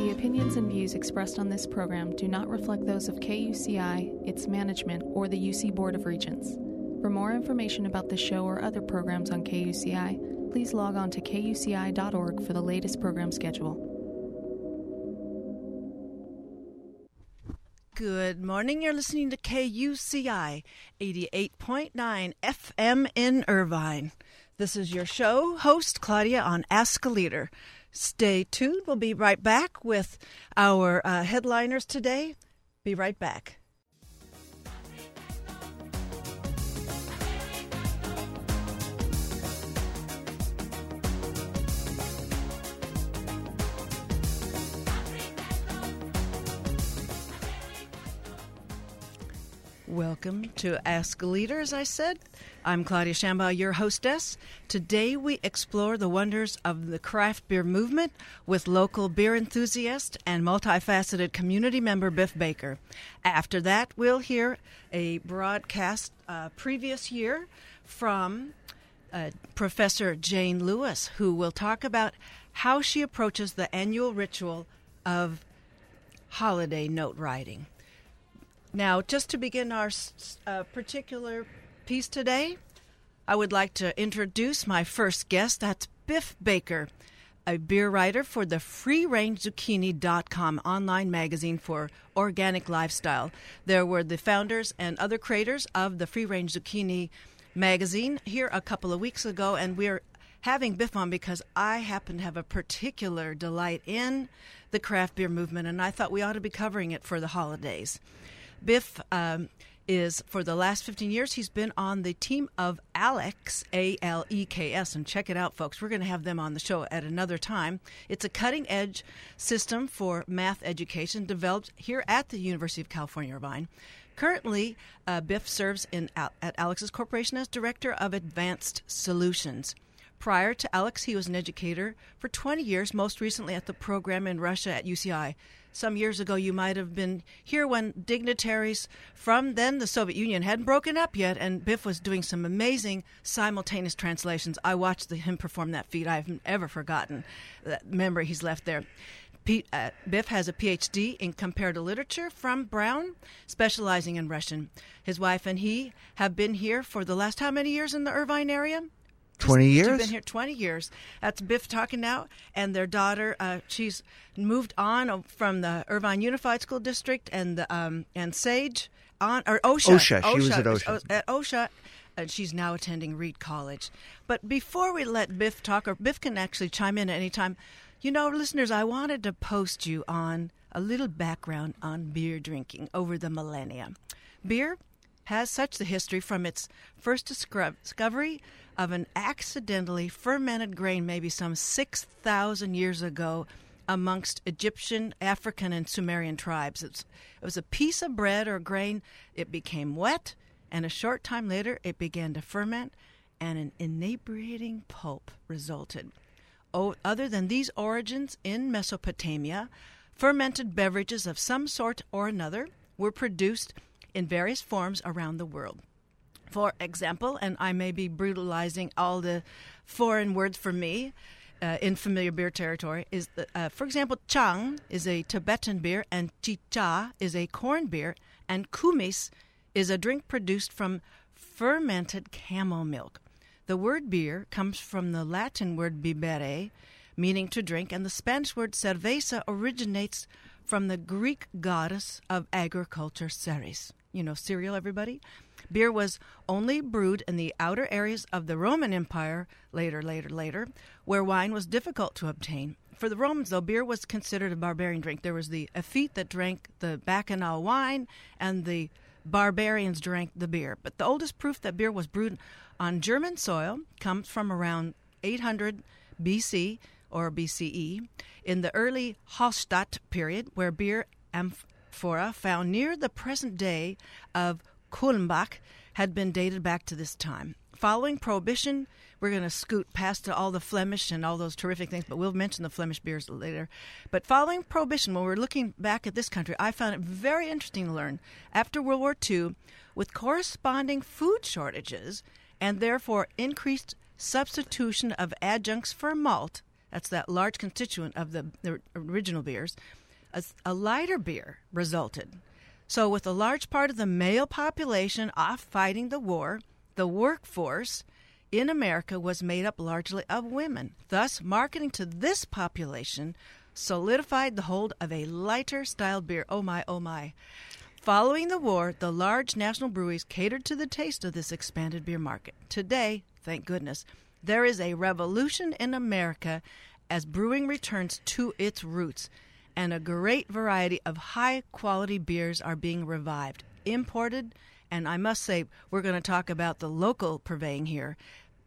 The opinions and views expressed on this program do not reflect those of KUCI, its management, or the UC Board of Regents. For more information about the show or other programs on KUCI, please log on to kuci.org for the latest program schedule. Good morning. You're listening to KUCI 88.9 FM in Irvine. This is your show host, Claudia, on Ask a Leader. Stay tuned. We'll be right back with our uh, headliners today. Be right back. Welcome to Ask a Leader, as I said. I'm Claudia Shambaugh, your hostess. Today we explore the wonders of the craft beer movement with local beer enthusiast and multifaceted community member Biff Baker. After that, we'll hear a broadcast uh, previous year from uh, Professor Jayne Lewis, who will talk about how she approaches the annual ritual of holiday note writing. Now, just to begin our uh, particular piece today, I would like to introduce my first guest. That's Biff Baker, a beer writer for the freerangezucchini.com online magazine for organic lifestyle. There were the founders and other creators of the Free Range Zucchini magazine here a couple of weeks ago, and we're having Biff on because I happen to have a particular delight in the craft beer movement, and I thought we ought to be covering it for the holidays. Biff um, is for the last 15 years he's been on the team of ALEKS A L E K S and check it out folks. We're going to have them on the show at another time. It's a cutting edge system for math education developed here at the University of California Irvine. Currently uh, Biff serves in at ALEKS's corporation as director of advanced solutions. Prior to ALEKS, he was an educator for 20 years, most recently at the program in Russia at UCI some years ago, you might have been here when dignitaries from then the Soviet Union hadn't broken up yet, and Biff was doing some amazing simultaneous translations. I watched the, him perform that feat. I haven't ever forgotten that memory he's left there. P, uh, Biff has a PhD in comparative literature from Brown, specializing in Russian. His wife and he have been here for the last how many years in the Irvine area? 20 years? She's been here 20 years. That's Biff talking now. And their daughter, uh, she's moved on from the Irvine Unified School District and the, um, and Sage on, or OCSA. OCSA. She was at OCSA. At OCSA. And she's now attending Reed College. But before we let Biff talk, or Biff can actually chime in at any time, you know, listeners, I wanted to post you on a little background on beer drinking over the millennia. Beer has such the history from its first discovery of an accidentally fermented grain maybe some 6,000 years ago amongst Egyptian, African, and Sumerian tribes. It's, it was a piece of bread or grain. It became wet, and a short time later it began to ferment, and an inebriating pulp resulted. Oh, other than these origins in Mesopotamia, fermented beverages of some sort or another were produced in various forms around the world. For example, and I may be brutalizing all the foreign words for me uh, in familiar beer territory, is the, uh, for example, Chang is a Tibetan beer, and Chicha is a corn beer, and Kumis is a drink produced from fermented camel milk. The word beer comes from the Latin word bibere, meaning to drink, and the Spanish word cerveza originates from the Greek goddess of agriculture, Ceres. You know, cereal, everybody? Beer was only brewed in the outer areas of the Roman Empire, later, later, later, where wine was difficult to obtain. For the Romans, though, beer was considered a barbarian drink. There was the effete that drank the bacchanal wine, and the barbarians drank the beer. But the oldest proof that beer was brewed on German soil comes from around 800 BC or BCE in the early Hallstatt period, where beer amphora found near the present day of Kulmbach had been dated back to this time. Following Prohibition, we're going to scoot past to all the Flemish and all those terrific things, but we'll mention the Flemish beers later. But following Prohibition, when we're looking back at this country, I found it very interesting to learn after World War II, with corresponding food shortages and therefore increased substitution of adjuncts for malt, That's that large constituent of the, the original beers. A, a lighter beer resulted. So, with a large part of the male population off fighting the war, the workforce in America was made up largely of women. Thus, marketing to this population solidified the hold of a lighter style beer. Oh my, oh my. Following the war, the large national breweries catered to the taste of this expanded beer market. Today, thank goodness, there is a revolution in America as brewing returns to its roots, and a great variety of high quality beers are being revived, imported, and I must say, we're going to talk about the local purveying here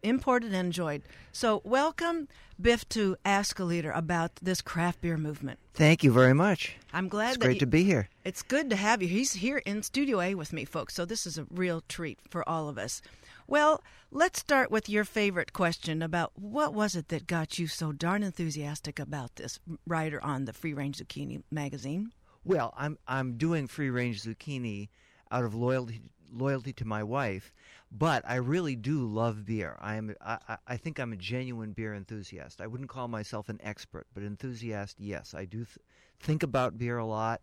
imported and enjoyed. So, welcome, Biff, to Ask a Leader about this craft beer movement. Thank you very much. I'm glad. It's great you, to be here. It's good to have you. He's here in Studio A with me, folks. So this is a real treat for all of us. Well, let's start with your favorite question about what was it that got you so darn enthusiastic about this writer on the Free Range Zucchini magazine? Well, I'm I'm doing Free Range Zucchini out of loyalty loyalty to my wife, but I really do love beer. I am I, I think I'm a genuine beer enthusiast. I wouldn't call myself an expert, but enthusiast, yes. I do th- think about beer a lot.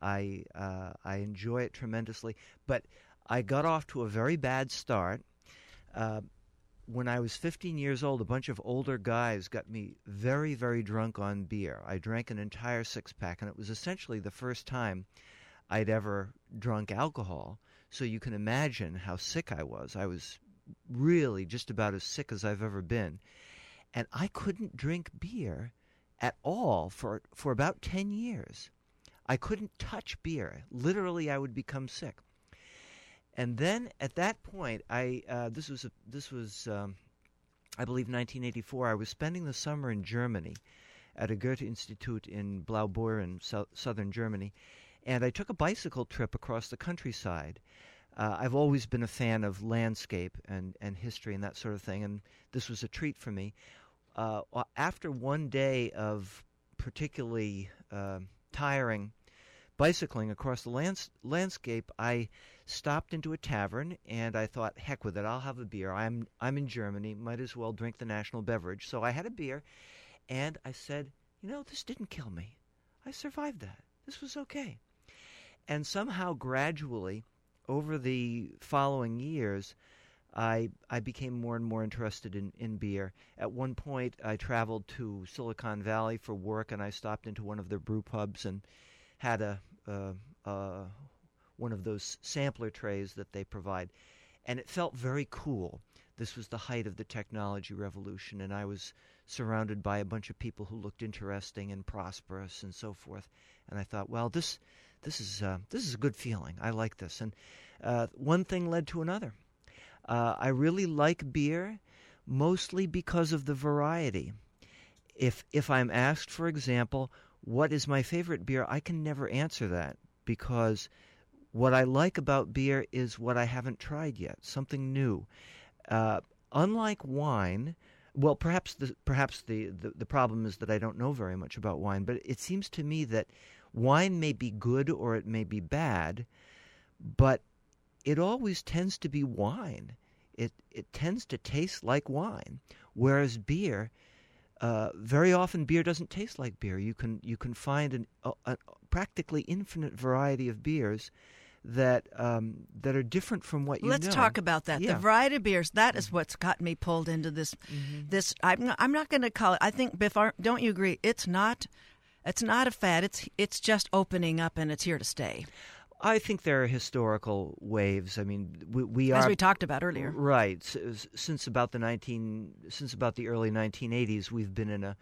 I uh, I enjoy it tremendously, but I got off to a very bad start. Uh, when I was 15 years old, a bunch of older guys got me very, very drunk on beer. I drank an entire six pack, and it was essentially the first time I'd ever drunk alcohol. So you can imagine how sick I was. I was really just about as sick as I've ever been. And I couldn't drink beer at all for, for about 10 years. I couldn't touch beer. Literally, I would become sick. And then at that point, I uh, this was a, this was um, I believe 1984. I was spending the summer in Germany at a Goethe Institute in Blaubeuren, so, southern Germany, and I took a bicycle trip across the countryside. Uh, I've always been a fan of landscape and, and history and that sort of thing, and this was a treat for me. Uh, after one day of particularly uh, tiring bicycling across the lands- landscape, I stopped into a tavern and I thought, heck with it, I'll have a beer. I'm I'm in Germany, might as well drink the national beverage. So I had a beer, and I said, you know, this didn't kill me. I survived that. This was okay. And somehow, gradually, over the following years, I I became more and more interested in, in beer. At one point, I traveled to Silicon Valley for work, and I stopped into one of their brew pubs and had a, a, a one of those sampler trays that they provide, and it felt very cool. This was the height of the technology revolution, and I was surrounded by a bunch of people who looked interesting and prosperous and so forth. And I thought, well, this this is uh, this is a good feeling. I like this, and uh, one thing led to another. Uh, I really like beer, mostly because of the variety. If if I'm asked, for example, what is my favorite beer, I can never answer that because what I like about beer is what I haven't tried yet, something new. Uh, unlike wine, well, perhaps the perhaps the, the, the problem is that I don't know very much about wine, but it seems to me that wine may be good or it may be bad, but it always tends to be wine. It it tends to taste like wine, whereas beer. Uh, very often, beer doesn't taste like beer. You can you can find an, a, a practically infinite variety of beers that um, that are different from what you Let's know. talk about that. Yeah. The variety of beers. That is what's got me pulled into this. Mm-hmm. This I'm not, I'm not going to call it. I think Biff, don't you agree? It's not. It's not a fad. It's it's just opening up and it's here to stay. I think there are historical waves. I mean, we, we as are we talked about earlier. right since about the nineteen since about the early nineteen eighties. We've been in a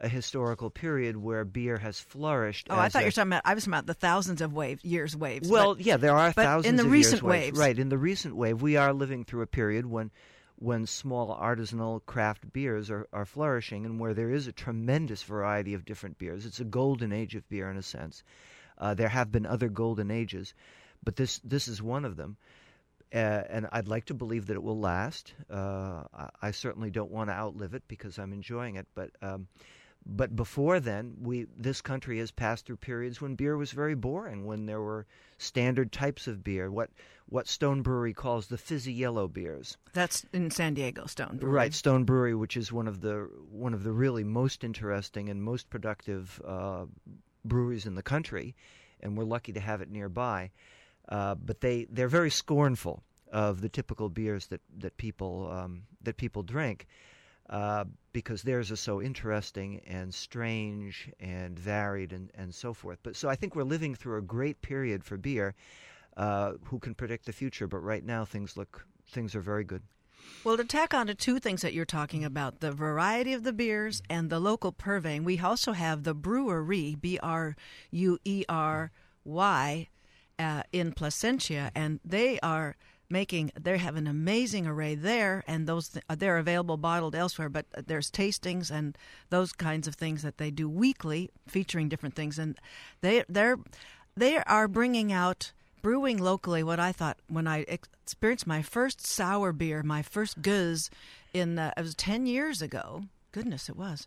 a historical period where beer has flourished. Oh, I thought you were talking about. I was talking about the thousands of wave years waves. Well, but, yeah, there are but thousands in the of recent years waves. waves, right? In the recent wave, we are living through a period when when small artisanal craft beers are, are flourishing and where there is a tremendous variety of different beers. It's a golden age of beer in a sense. Uh, there have been other golden ages, but this this is one of them. Uh, and I'd like to believe that it will last. Uh, I, I, certainly don't want to outlive it because I'm enjoying it, but um, but before then, we this country has passed through periods when beer was very boring, when there were standard types of beer, what what Stone Brewery calls the fizzy yellow beers. That's in San Diego, Stone Brewery. Right, Stone Brewery, which is one of the one of the really most interesting and most productive uh, breweries in the country, and we're lucky to have it nearby. Uh, but they they're very scornful of the typical beers that that people um, that people drink. Uh, because theirs are so interesting and strange and varied and, and so forth. But so I think we're living through a great period for beer. Uh, who can predict the future? But right now things look things are very good. Well, to tack on to two things that you're talking about the variety of the beers and the local purveying, we also have the Bruery, B R U E R Y, uh, in Placentia, and they are making they have an amazing array there and those th- they're available bottled elsewhere but there's tastings and those kinds of things that they do weekly featuring different things and they they're they are bringing out brewing locally what I thought when I experienced my first sour beer my first gueuze in uh, it was 10 years ago goodness it was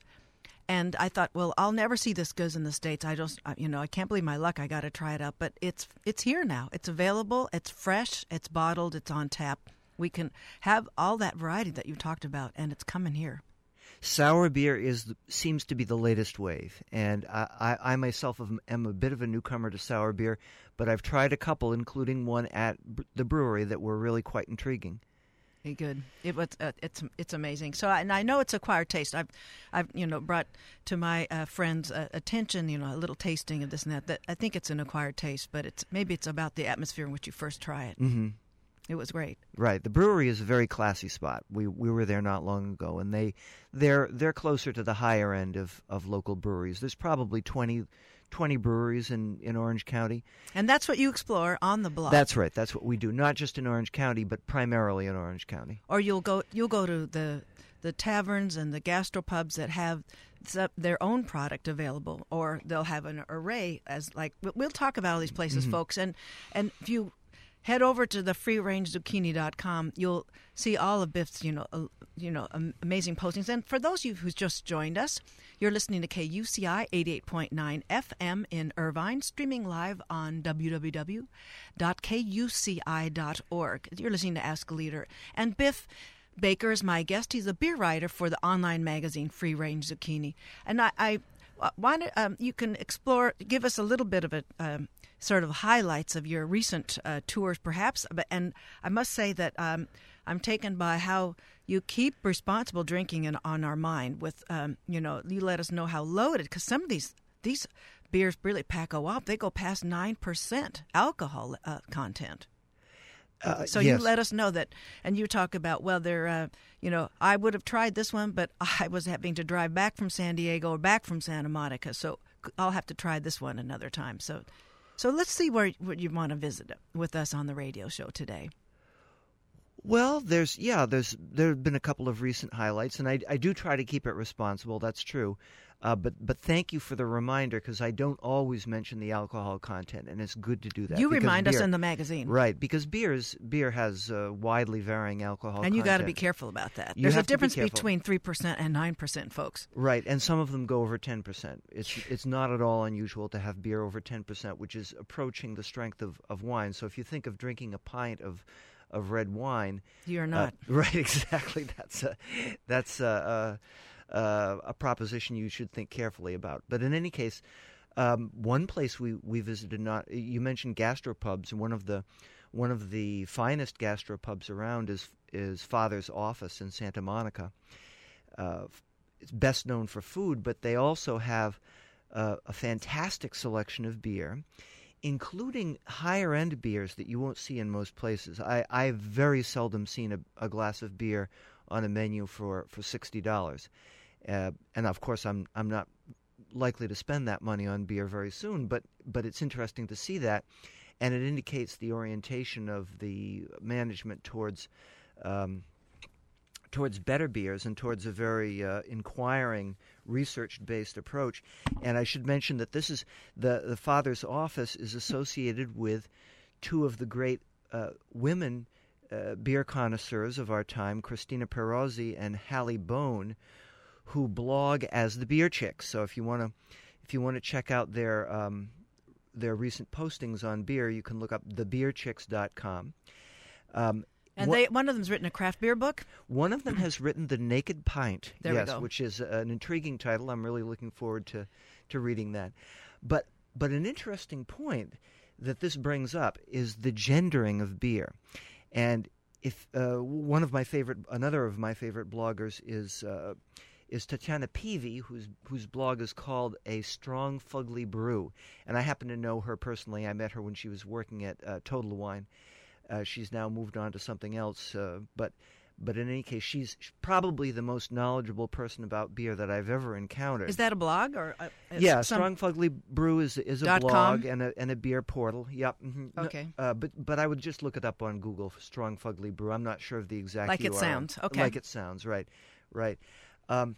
and I thought, well, I'll never see this gueuze in the states. I just, you know, I can't believe my luck. I got to try it out, but it's it's here now. It's available. It's fresh. It's bottled. It's on tap. We can have all that variety that you talked about, and it's coming here. Sour beer is seems to be the latest wave, and I, I, I myself am, am, a bit of a newcomer to sour beer, but I've tried a couple, including one at the Bruery, that were really quite intriguing. Very good. It was uh, it's it's amazing. So and I know it's acquired taste. I've I've you know brought to my uh, friends' uh, attention you know a little tasting of this and that. That I think it's an acquired taste, but it's maybe it's about the atmosphere in which you first try it. Mm-hmm. It was great. Right. The Bruery is a very classy spot. We we were there not long ago, and they they're they're closer to the higher end of, of local breweries. There's probably twenty 20 breweries in, in Orange County. And that's what you explore on the blog. That's right. That's what we do. Not just in Orange County, but primarily in Orange County. Or you'll go you'll go to the the taverns and the gastropubs that have their own product available or they'll have an array as like we'll talk about all these places mm-hmm. folks and and if you head over to the freerangezucchini.com you'll see all of biff's you know uh, you know amazing postings and for those of you who's just joined us you're listening to KUCI 88.9 FM in Irvine, streaming live on www.kuci.org. You're listening to Ask a Leader. And Biff Baker is my guest. He's a beer writer for the online magazine Free Range Zucchini. And I, I want um, you can explore, give us a little bit of a um, sort of highlights of your recent uh, tours, perhaps. And I must say that um, I'm taken by how you keep responsible drinking in, on our mind. With um, you know, you let us know how loaded because some of these these beers really pack a wallop. They go past nine percent alcohol uh, content. Uh, so yes. you let us know that, and you talk about well, they're uh, you know I would have tried this one, but I was having to drive back from San Diego or back from Santa Monica, so I'll have to try this one another time. So, so let's see where, where you want to visit with us on the radio show today. Well, there's yeah, there's there have been a couple of recent highlights, and I I do try to keep it responsible. That's true, uh, but but thank you for the reminder because I don't always mention the alcohol content, and it's good to do that. You remind beer, us in the magazine, right? Because beers beer has uh, widely varying alcohol, and you got to be careful about that. You There's a difference be between three percent and nine percent, folks. Right, and some of them go over ten percent. It's it's not at all unusual to have beer over ten percent, which is approaching the strength of of wine. So if you think of drinking a pint of of red wine. You're uh, not uh, right. Exactly. That's a that's a, a, a, proposition you should think carefully about. But in any case, um, one place we we visited not you mentioned gastropubs, and one of the one of the finest gastropubs around is is Father's Office in Santa Monica. Uh, it's best known for food, but they also have uh, a fantastic selection of beer including higher end beers that you won't see in most places. I, I've very seldom seen a, a glass of beer on a menu for, for sixty dollars, uh, and of course I'm I'm not likely to spend that money on beer very soon. But but it's interesting to see that, and it indicates the orientation of the management towards. Um, towards better beers and towards a very uh, inquiring, research-based approach. And I should mention that this is the the father's office is associated with two of the great uh, women uh, beer connoisseurs of our time, Christina Perozzi and Hallie Beaune, who blog as the Beer Chicks. So if you want to, if you want to check out their um, their recent postings on beer, you can look up thebeerchicks.com. Um, and what, they, one of them's written a craft beer book. One of them has written the Naked Pint. There yes, which is an intriguing title. I'm really looking forward to to reading that. But but an interesting point that this brings up is the gendering of beer, and if uh, one of my favorite, another of my favorite bloggers is. Uh, is Tatiana Peavy, whose whose blog is called A Strong Fugly Brew, and I happen to know her personally. I met her when she was working at uh, Total Wine. Uh, she's now moved on to something else, uh, but but in any case, she's probably the most knowledgeable person about beer that I've ever encountered. Is that a blog or? A, yeah, Strong Fugly Brew is is a blog com? and a and a beer portal. Yep. Mm-hmm. Okay. Uh, but but I would just look it up on Google. Strong Fugly Brew. I'm not sure of the exact. Like URL. it sounds. Okay. Like it sounds. Right. Right. Um,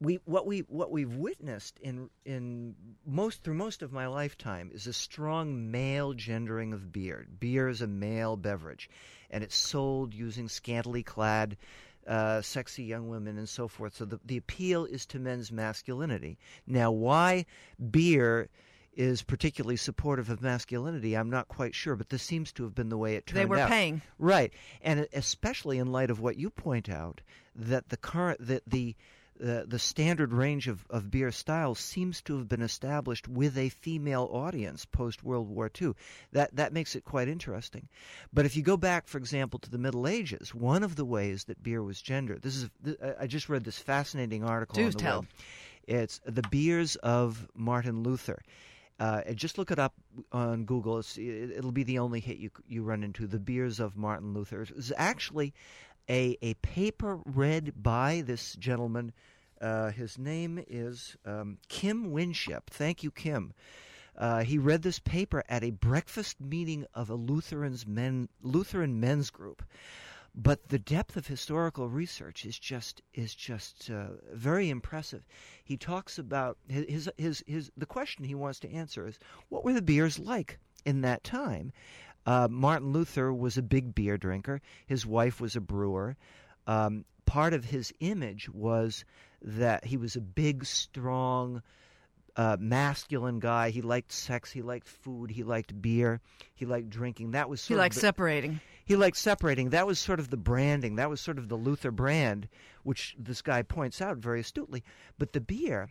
we what we what we've witnessed in in most through most of my lifetime is a strong male gendering of beer. Beer is a male beverage, and it's sold using scantily clad, uh, sexy young women and so forth. So the the appeal is to men's masculinity. Now, why beer? Is particularly supportive of masculinity. I'm not quite sure, but this seems to have been the way it turned out. They were out. paying, right, and especially in light of what you point out that the current that the the, the standard range of, of beer styles seems to have been established with a female audience post World War II. That that makes it quite interesting. But if you go back, for example, to the Middle Ages, one of the ways that beer was gendered. This is I just read this fascinating article. Do on the tell. Web. It's the beers of Martin Luther. Uh, just look it up on Google. It's, it, will be the only hit you you run into. The beers of Martin Luther. It's actually a, a paper read by this gentleman. Uh, his name is um, Kim Winship. Thank you, Kim. Uh, he read this paper at a breakfast meeting of a Lutheran's men, Lutheran men's group. But the depth of historical research is just is just uh, very impressive. He talks about his, his his the question he wants to answer is what were the beers like in that time, uh, Martin Luther was a big beer drinker. His wife was a brewer. Um, part of his image was that he was a big, strong, uh, masculine guy. He liked sex. He liked food. He liked beer. He liked drinking. That was he liked the, separating. He liked separating. That was sort of the branding. That was sort of the Luther brand, which this guy points out very astutely. But the beer.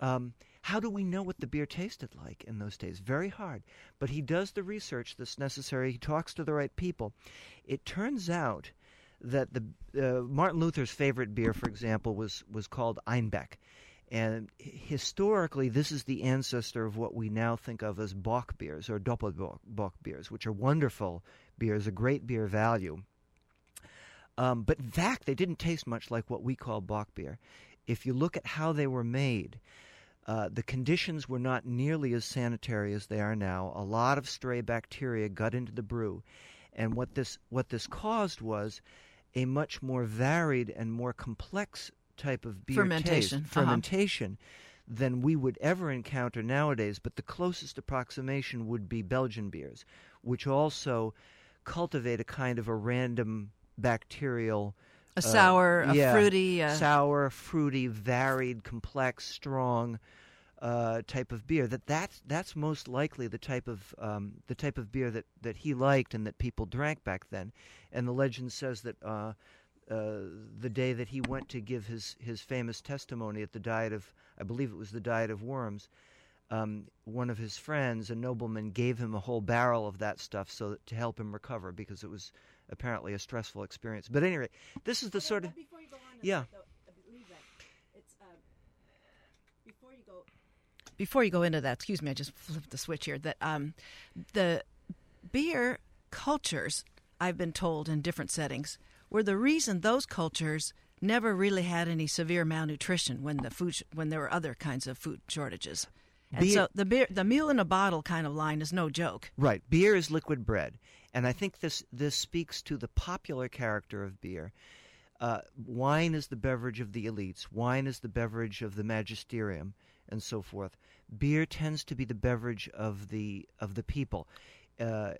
Um, how do we know what the beer tasted like in those days? Very hard. But he does the research that's necessary. He talks to the right people. It turns out that the uh, Martin Luther's favorite beer, for example, was was called Einbeck. And historically, this is the ancestor of what we now think of as Bock beers or Doppelbock beers, which are wonderful beers, a great beer value. Um, but in fact, they didn't taste much like what we call Bock beer. If you look at how they were made, uh, the conditions were not nearly as sanitary as they are now. A lot of stray bacteria got into the brew, and what this what this caused was a much more varied and more complex type of beer fermentation taste, fermentation uh-huh. than we would ever encounter nowadays. But the closest approximation would be Belgian beers, which also cultivate a kind of a random bacterial a sour, uh, yeah, a fruity, uh... sour, fruity, varied, complex, strong uh, type of beer. That that's that's most likely the type of um, the type of beer that, that he liked and that people drank back then. And the legend says that uh, uh, the day that he went to give his his famous testimony at the diet of I believe it was the diet of worms. Um, one of his friends, a nobleman, gave him a whole barrel of that stuff so that, to help him recover because it was apparently a stressful experience. But anyway, this is the sort of yeah. before you go, before you go into that, excuse me, I just flipped the switch here. That um, the beer cultures, I've been told in different settings, were the reason those cultures never really had any severe malnutrition when the food sh- when there were other kinds of food shortages. And beer, so the beer, the meal in a bottle kind of line is no joke. Right, beer is liquid bread, and I think this this speaks to the popular character of beer. Uh, wine is the beverage of the elites. Wine is the beverage of the magisterium, and so forth. Beer tends to be the beverage of the of the people, uh,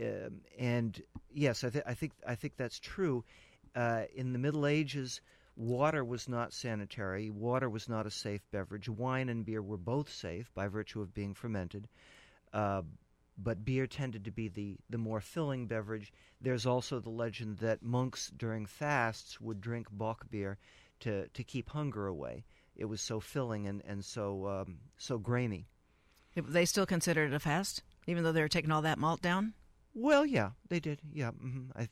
um, and yes, I, th- I think I think that's true. Uh, in the Middle Ages, Water was not sanitary. Water was not a safe beverage. Wine and beer were both safe by virtue of being fermented. Uh, but beer tended to be the, the more filling beverage. There's also the legend that monks during fasts would drink bock beer to, to keep hunger away. It was so filling and, and so um, so grainy. They still consider it a fast, even though they were taking all that malt down. Well, yeah, they did. Yeah, mm-hmm. I,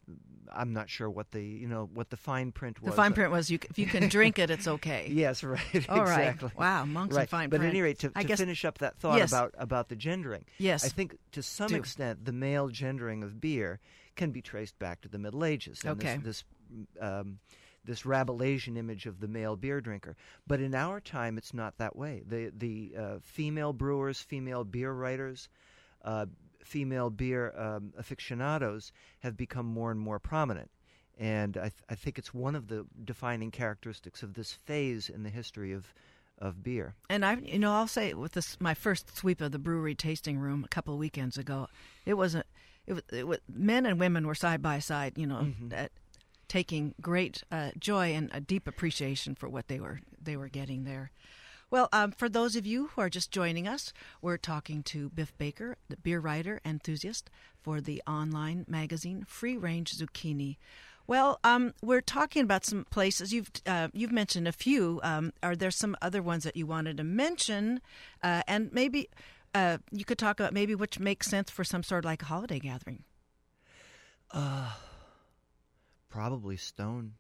I'm not sure what the you know what the fine print was. The fine print was you, if you can drink it, it's okay. yes, right. All exactly. right. Wow, monks right. and fine but print. at any rate, to, to guess, finish up that thought Yes. about about the gendering, Yes. I think to some Do. extent the male gendering of beer can be traced back to the Middle Ages. And Okay. This this, um, this Rabelaisian image of the male beer drinker, but in our time, it's not that way. The the uh, female brewers, female beer writers. Uh, female beer um, aficionados have become more and more prominent. And I, th- I think it's one of the defining characteristics of this phase in the history of, of beer. And I, you know, I'll say with this, my first sweep of the Bruery tasting room a couple of weekends ago, it wasn't. It was, it was men and women were side by side, you know, at, taking great uh, joy and a deep appreciation for what they were they were getting there. Well, um, for those of you who are just joining us, we're talking to Biff Baker, the beer writer enthusiast for the online magazine Free Range Zucchini. Well, um, we're talking about some places you've uh, you've mentioned a few. Um, are there some other ones that you wanted to mention? Uh, and maybe uh, you could talk about maybe which makes sense for some sort of like a holiday gathering. Probably Stone.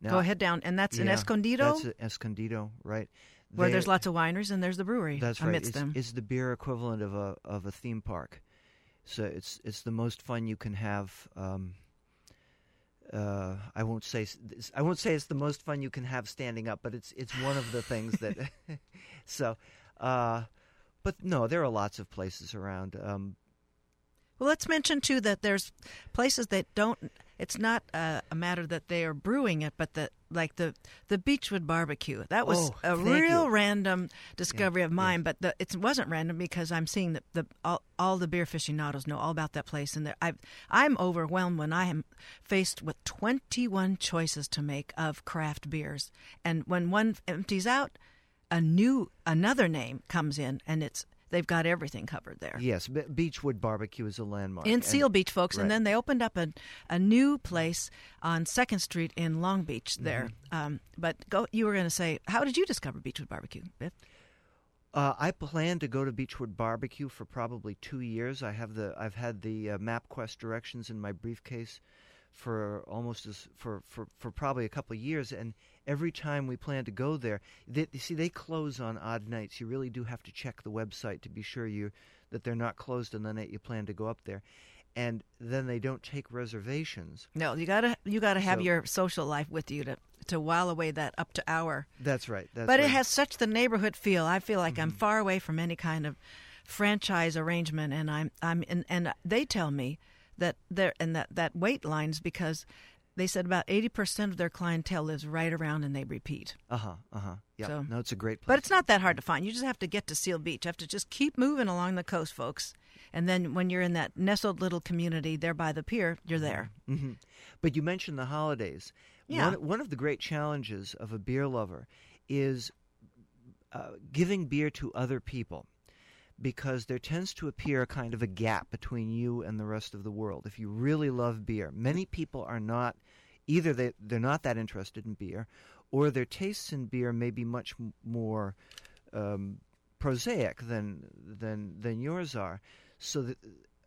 Now, Go ahead down, and that's in Escondido, That's Escondido, right? Where They- there's lots of wineries, and there's the brewery That's right. amidst It's, them. it's the beer equivalent of a of a theme park. So it's it's the most fun you can have. Um, uh, I won't say I won't say it's the most fun you can have standing up, but it's it's one of the things that. so, uh, but no, there are lots of places around. Um, Well, let's mention too that there's places that don't. It's not uh, a matter that they are brewing it, but that like the the Beachwood barbecue. That was Oh, a real you. random discovery of yeah. mine. But the, it wasn't random because I'm seeing that the all, all the beer aficionados know all about that place, and I I'm overwhelmed when I am faced with 21 choices to make of craft beers, and when one empties out, a new another name comes in, and it's they've got everything covered there yes, Be- Beachwood Barbecue is a landmark in and- Seal Beach, folks, right. and then they opened up a a new place on Second Street in Long Beach. There, Mm-hmm. um, but go. You were going to say, how did you discover Beachwood Barbecue, Biff? Uh, I plan to go to Beachwood Barbecue for probably two years. I have the I've had the uh, MapQuest directions in my briefcase for almost as for, for, for probably a couple of years, and every time we plan to go there, they, you see they close on odd nights. You really do have to check the website to be sure you that they're not closed on the night you plan to go up there, and then they don't take reservations. No, you gotta you gotta have So- your social life with you to to while away that up to hour. That's right. That's but right. it has such the neighborhood feel. I feel like Mm-hmm. I'm far away from any kind of franchise arrangement, and I'm I'm in, and they tell me that they're and that that wait lines because they said about eighty percent of their clientele lives right around and they repeat. uh huh uh huh. Yeah. So- no, it's a great place. But it's not that hard to find. You just have to get to Seal Beach. You have to just keep moving along the coast, folks. And then when you're in that nestled little community there by the pier, you're there. hmm But you mentioned the holidays. Yeah. One, one of the great challenges of a beer lover is uh, giving beer to other people because there tends to appear a kind of a gap between you and the rest of the world. If you really love beer, many people are not either they, they're not that interested in beer or their tastes in beer may be much m- more um, prosaic than than than yours are. So that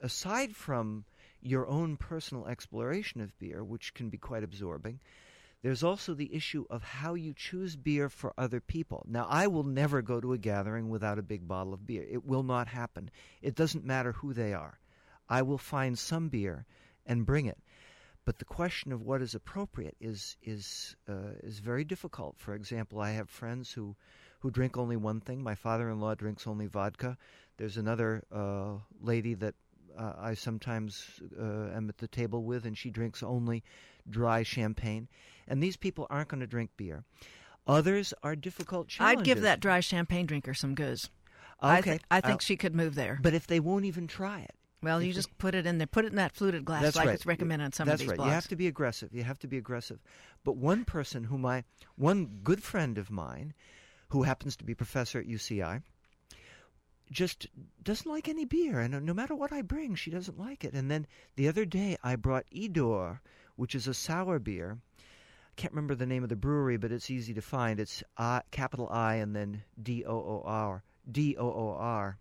aside from your own personal exploration of beer, which can be quite absorbing, there's also the issue of how you choose beer for other people. Now, I will never go to a gathering without a big bottle of beer. It will not happen. It doesn't matter who they are. I will find some beer and bring it. But the question of what is appropriate is is uh, is very difficult. For example, I have friends who who drink only one thing. My father-in-law drinks only vodka. There's another uh, lady that uh, I sometimes uh, am at the table with, and she drinks only dry champagne. And these people aren't going to drink beer. Others are difficult challenges. I'd give that dry champagne drinker some goods. I, Okay, I think uh, she could move there. but if they won't even try it, Well, you just put it in there. Put it in that fluted glass, That's like right. it's recommended on some That's of these right. blogs. You have to be aggressive. You have to be aggressive. But one person whom I, one good friend of mine, who happens to be professor at UCI, just doesn't like any beer, and no matter what I bring, she doesn't like it. And then the other day, I brought Idor, which is a sour beer. I can't remember the name of the brewery, but it's easy to find. It's I, capital I and then D O O R D O O R.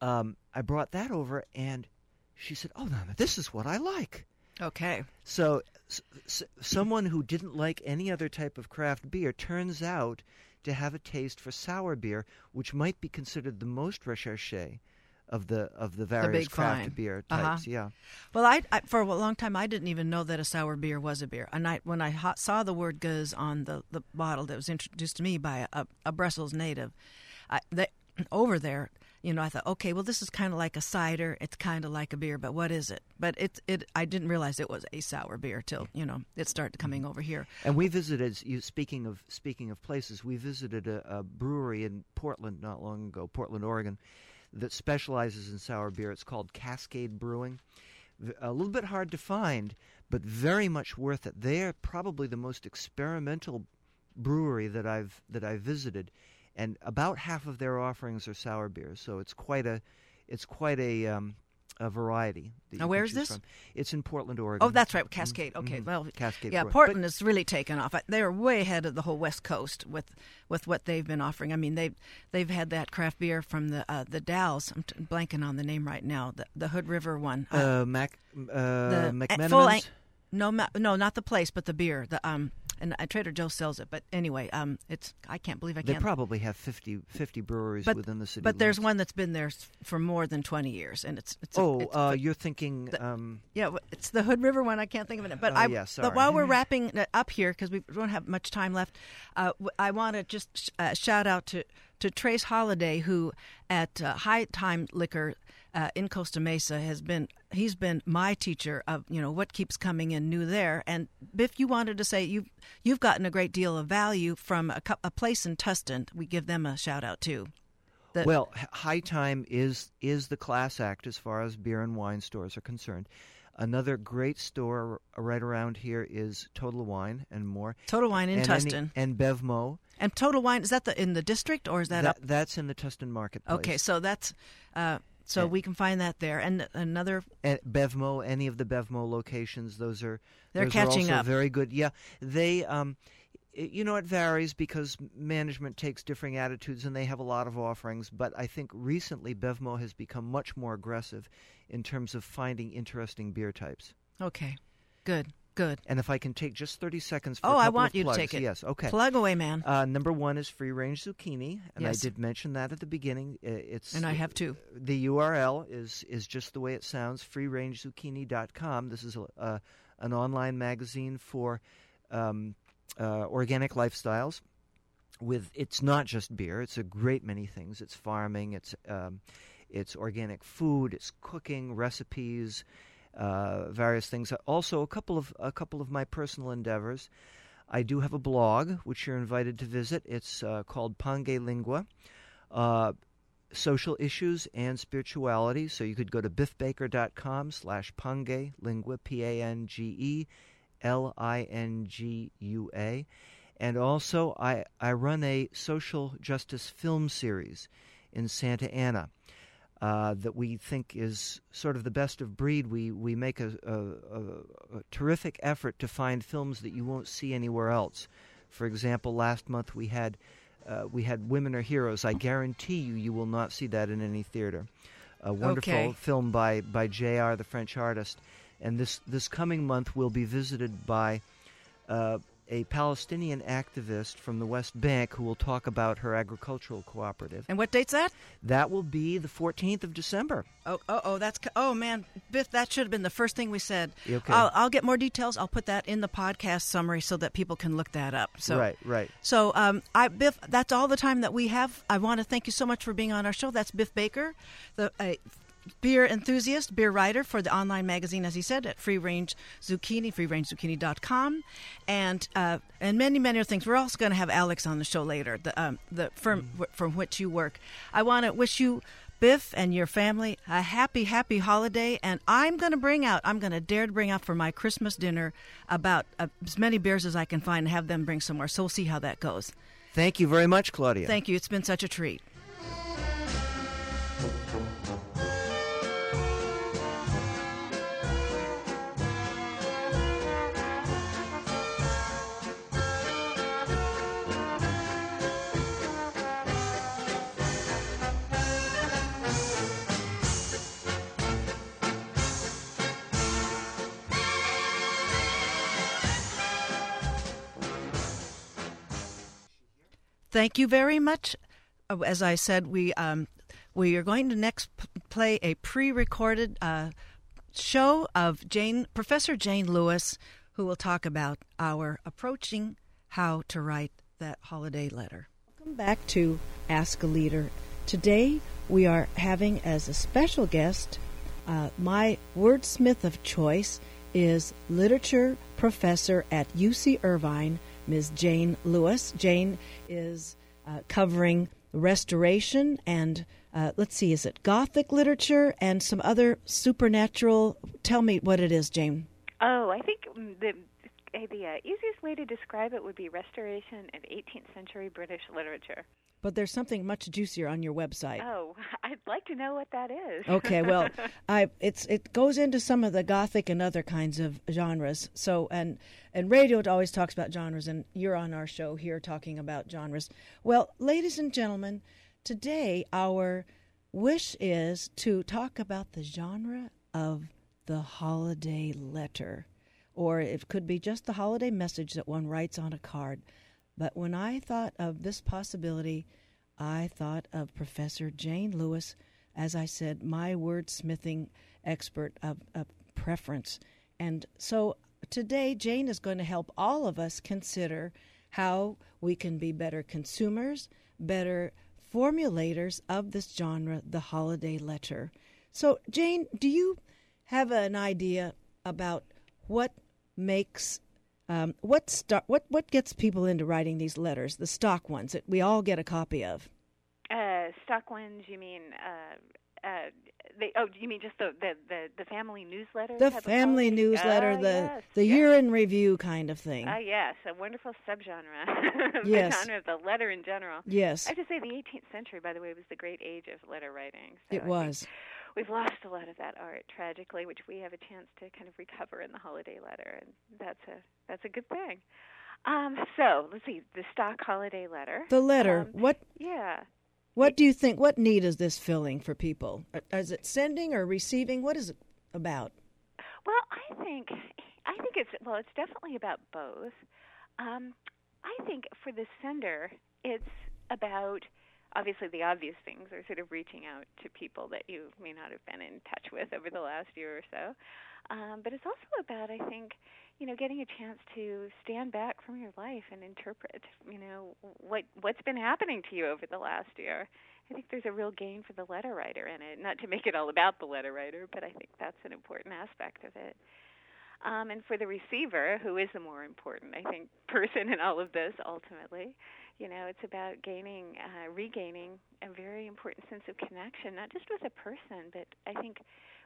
Um, I brought that over, and she said, "Oh, no, this is what I like." okay. So, s- s- someone who didn't like any other type of craft beer turns out to have a taste for sour beer, which might be considered the most recherche of the of the various big craft fine. beer Uh-huh. types. Yeah, Well, I, I for a long time I didn't even know that a sour beer was a beer. And I when I ha- saw the word "gueuze" on the, the bottle that was introduced to me by a, a Brussels native, I, they, over there, you know, I thought, okay, well, this is kind of like a cider. It's kind of like a beer, but what is it? But it it I didn't realize it was a sour beer till you know it started coming over here. and we visited. You speaking of speaking of places, we visited a, a brewery in Portland not long ago, Portland, Oregon, that specializes in sour beer. It's called Cascade Brewing. A little bit hard to find, but very much worth it. They're probably the most experimental brewery that I've that I've visited, and about half of their offerings are sour beers. So it's quite a it's quite a um, a variety. Now, where is this? From. It's in Portland, Oregon. Oh, that's right, Cascade. Okay, Mhm. well, Cascade. yeah. Portland has really taken off. They're way ahead of the whole West Coast with with what they've been offering. I mean, they've they've had that craft beer from the uh, the Dalles. I'm t- blanking on the name right now. The, the Hood River one. But, uh, Mac uh, the McMenamin's? full no, ma- no, not the place, but the beer. The um, and uh, Trader Joe sells it. But anyway, um, it's I can't believe I can't. They probably have 50, 50 breweries But- within the city. but there's limits. one that's been there for more than twenty years, and it's it's. a- Oh, it's uh, a- you're thinking. the- um, Yeah, it's the Hood River one. I can't think of it. But Oh, I, yeah, but while we're wrapping up here, because we don't have much time left, uh, I want to just sh- uh, shout out to to Trace Holiday, who at uh, Hi-Time Liquor uh, in Costa Mesa has been he's been my teacher of you know what keeps coming in new there. And Biff, you wanted to say you've you've gotten a great deal of value from a, a place in Tustin. We give them a shout out too. The- well, Hi-Time is is the class act as far as beer and wine stores are concerned. Another great store right around here is Total Wine and more. Total Wine in and any- Tustin. and Bevmo. and Total Wine is that the in the district or is that, up? That's in the Tustin Marketplace. Okay, so that's uh, so And- we can find that there, and another. and Bevmo, any of the Bevmo locations, those are They're those catching are up. Very good. Yeah, they. Um, you know, it varies because management takes differing attitudes, and they have a lot of offerings. But I think recently Bevmo has become much more aggressive in terms of finding interesting beer types. Okay, good, good. And if I can take just thirty seconds for Oh, I want you to take it. Yes, okay. Plug away, man. Uh, number one is free range zucchini, and Yes. I did mention that at the beginning. It's And I have too. The URL is is just the way it sounds. FreeRangeZucchini.com. This is a, a an online magazine for um, uh, organic lifestyles. With it's not just beer; it's a great many things. It's farming. It's um, it's organic food. It's cooking recipes, uh, various things. Also, a couple of a couple of my personal endeavors. I do have a blog which you're invited to visit. It's uh, called Pange Lingua. Uh, social issues and spirituality. So you could go to biffbaker.com slash pange lingua, P-A-N-G-E L-I-N-G-U-A. And also, I, I run a social justice film series in Santa Ana uh, that we think is sort of the best of breed. We, we make a, a, a, terrific effort to find films that you won't see anywhere else. For example, last month we had uh, we had Women Are Heroes. I guarantee you, you will not see that in any theater. A wonderful Okay. film by by J.R. the French artist. And this this coming month will be visited by uh, a Palestinian activist from the West Bank who will talk about her agricultural cooperative. And what date's that? That will be the 14th of December. Oh, oh, oh, that's oh man, Biff. That should have been the first thing we said. Okay. I'll, I'll get more details. I'll put that in the podcast summary so that people can look that up. So right, right. So, um, I, Biff, that's all the time that we have. I want to thank you so much for being on our show. That's Biff Baker, the a beer enthusiast, beer writer for the online magazine, as he said, at Free Range Zucchini, freerangezucchini.com, and uh, and many many other things. We're also going to have ALEKS on the show later, the um, the firm w- from which you work. I want to wish you Biff and your family a happy, happy holiday. And I'm going to bring out, I'm going to dare to bring out for my Christmas dinner about uh, as many beers as I can find and have them bring somewhere. So we'll see how that goes. Thank you very much, Claudia. Thank you. It's been such a treat. Thank you very much. Uh, As I said, we um, we are going to next play a pre-recorded uh, show of Jayne Professor Jayne Lewis, who will talk about our approaching how to write that holiday letter. Welcome back to Ask a Leader. Today we are having as a special guest uh, my wordsmith of choice is literature professor at UC Irvine, Ms. Jayne Lewis. Jayne is uh, covering restoration and uh, let's see, is it Gothic literature and some other supernatural? Tell me what it is, Jayne. Oh, I think the the uh, easiest way to describe it would be restoration of 18th century British literature. But there's something much juicier on your website. Oh, I'd like to know what that is. Okay, well, I it's it goes into some of the gothic and other kinds of genres. So and and radio it always talks about genres, and you're on our show here talking about genres. Well, ladies and gentlemen, today our wish is to talk about the genre of the holiday letter, or it could be just the holiday message that one writes on a card. But when I thought of this possibility, I thought of Professor Jayne Lewis, as I said, my wordsmithing expert of, of preference. And so today, Jayne is going to help all of us consider how we can be better consumers, better formulators of this genre, the holiday letter. So, Jayne, do you have an idea about what makes um, what sto- what what gets people into writing these letters, the stock ones that we all get a copy of? Uh, stock ones, you mean? Uh, uh, they, oh, you mean just the the the, the family newsletter? The family newsletter, Ah, the yes, the yes. year in review kind of thing. Ah, yes, a wonderful subgenre. Yes. the genre of the letter in general. yes, I have to say, the 18th century, by the way, was the great age of letter writing. So I it think was. We've lost a lot of that art tragically, which we have a chance to kind of recover in the holiday letter, and that's a that's a good thing. Um, so let's see the stock holiday letter. The letter. Um, what Yeah. what do you think? What need is this filling for people? Uh, Is it sending or receiving? What is it about? Well, I think I think it's well, it's definitely about both. Um, I think for the sender, it's about obviously the obvious things are sort of reaching out to people that you may not have been in touch with over the last year or so. Um, but it's also about, I think, you know, getting a chance to stand back from your life and interpret, you know, what what's been happening to you over the last year. I think there's a real gain for the letter writer in it. Not to make it all about the letter writer, but I think that's an important aspect of it. Um, and for the receiver, who is the more important, I think, person in all of this ultimately, you know, it's about gaining, uh, regaining a very important sense of connection, not just with a person, but I think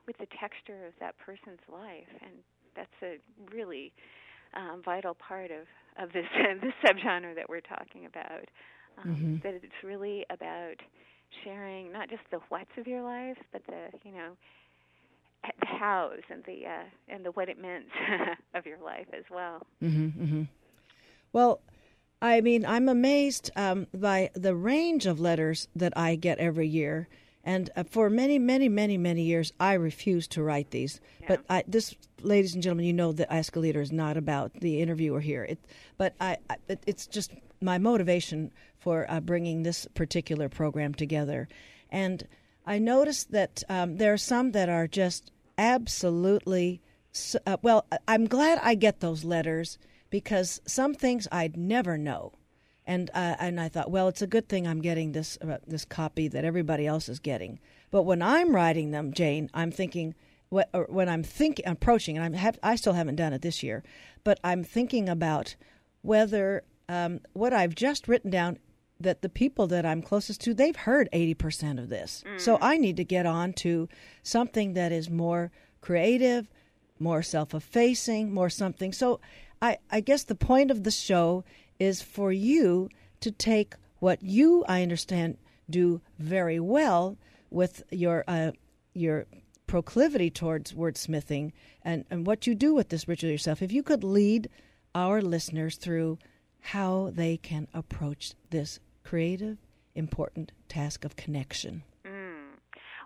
with the texture of that person's life. And that's a really um, vital part of, of this, this subgenre that we're talking about. Um, Mhm. That it's really about sharing not just the whats of your life, but the, you know, the hows and the uh, and the what it meant of your life as well. hmm hmm Well, I mean, I'm amazed um, by the range of letters that I get every year. And uh, for many, many, many, many years, I refused to write these. But I, this, ladies and gentlemen, you know that Ask a Leader is not about the interviewer here. It, but I, I, it, it's just my motivation for uh, bringing this particular program together. And I noticed that um, there are some that are just absolutely uh, well. I'm glad I get those letters because some things I'd never know, and uh, and I thought, well, it's a good thing I'm getting this uh, this copy that everybody else is getting. But when I'm writing them, Jayne, I'm thinking. What, or when I'm thinking, approaching, and I'm have, I still haven't done it this year, but I'm thinking about whether um, what I've just written down that the people that I'm closest to, they've heard 80% of this. Mm. So I need to get on to something that is more creative, more self effacing, more something. So I, I guess the point of the show is for you to take what you, I understand, do very well with your uh, your proclivity towards wordsmithing and, and what you do with this ritual yourself. If you could lead our listeners through how they can approach this creative, important task of connection. Mm.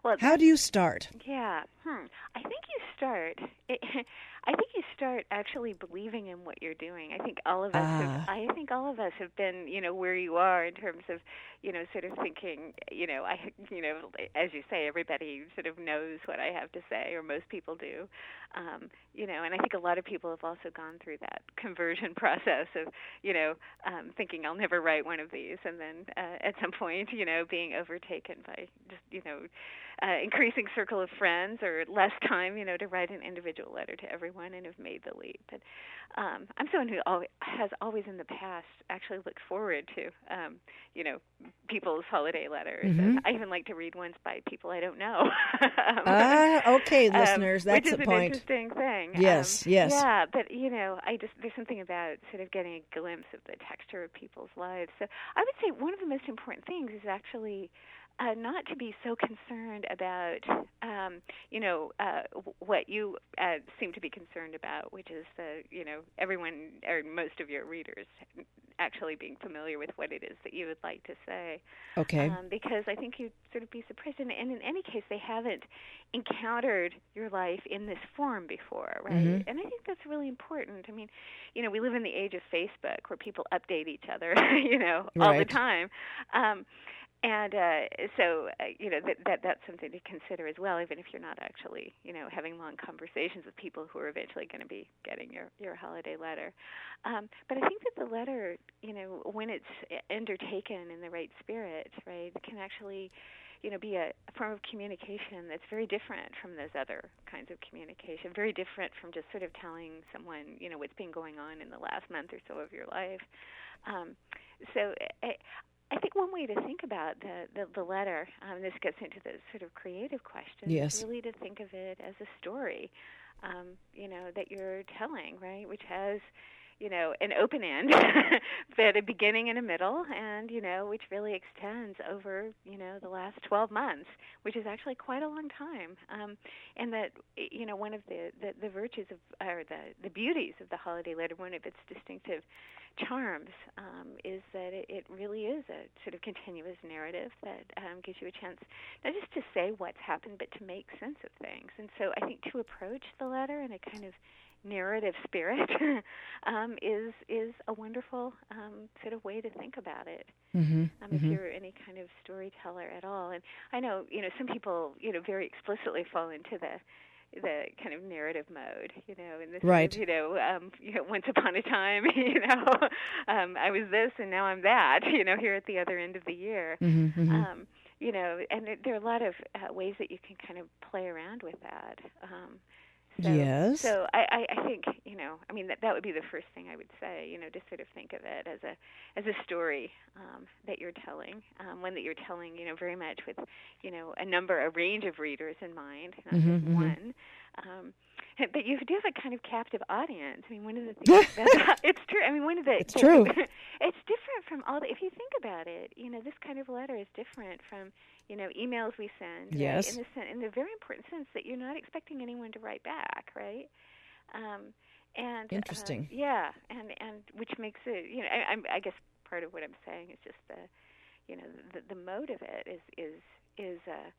Well, How do you start? Yeah. Hmm. I think you start. It, I think you start actually believing in what you're doing. I think all of us. Have, Ah. I think all of us have been, you know, where you are in terms of, you know, sort of thinking, you know, I, you know, as you say, everybody sort of knows what I have to say, or most people do, um, you know, and I think a lot of people have also gone through that conversion process of, you know, um, thinking I'll never write one of these, and then uh, at some point, you know, being overtaken by just, you know, uh, increasing circle of friends or less time, you know, to write an individual letter to everyone and have made the leap. But um, I'm someone who always, has always in the past actually looked forward to, um, you know, people's holiday letters. Mhm. I even like to read ones by people I don't know. Um, Ah, okay, listeners, that's which is the an point. interesting thing. Yes, Um, yes. Yeah, but you know, I just there's something about sort of getting a glimpse of the texture of people's lives. So I would say one of the most important things is actually uh, not to be so concerned about, um, you know, uh, what you uh, seem to be concerned about, which is the, you know, everyone or most of your readers actually being familiar with what it is that you would like to say Okay. um, because I think you'd sort of be surprised. And, and in any case, they haven't encountered your life in this form before, right? Mhm. And I think that's really important. I mean, you know, we live in the age of Facebook where people update each other, you know, all the time. Um, and uh, so, uh, you know, that, that that's something to consider as well, even if you're not actually, you know, having long conversations with people who are eventually going to be getting your your holiday letter. Um, but I think that the letter, you know, when it's undertaken in the right spirit, right, can actually, you know, be a, form of communication that's very different from those other kinds of communication, very different from just sort of telling someone, you know, what's been going on in the last month or so of your life. Um, so I, I think one way to think about the the, the letter, um, this gets into the sort of creative question, Yes. is really to think of it as a story, um, you know, that you're telling, right, which has you know, an open end, but a beginning and a middle, and you know, which really extends over you know the last 12 months, which is actually quite a long time. Um, and that you know, one of the, the the virtues of or the the beauties of the holiday letter, one of its distinctive charms, um, is that it, it really is a sort of continuous narrative that um, gives you a chance not just to say what's happened, but to make sense of things. And so, I think to approach the letter in a kind of narrative spirit um, is is a wonderful um, sort of way to think about it. Mm-hmm. Um, If you're any kind of storyteller at all, and I know you know some people you know very explicitly fall into the the kind of narrative mode, you know, and this Right. is, you know, um, you know, once upon a time, you know, um, I was this and now I'm that, you know, here at the other end of the year. Mm-hmm. Um, you know, and there, there are a lot of uh, ways that you can kind of play around with that. Um, so, Yes. So I, I, I think you know, I mean that that would be the first thing I would say. You know, to sort of think of it as a as a story um, that you're telling, um, one that you're telling, you know, very much with you know a number, a range of readers in mind, not Mhm, just mhm. one. Um, but you do have a kind of captive audience. I mean, one of the things that's, it's true. I mean, one of the It's true. it's different from all the. If you think about it, you know, this kind of letter is different from you know emails we send. right? In the sen- in the very important sense that you're not expecting anyone to write back, right? Um, and uh, Interesting. yeah, and and which makes it. You know, I, I guess part of what I'm saying is just the, you know, the the mode of it is is is. Uh,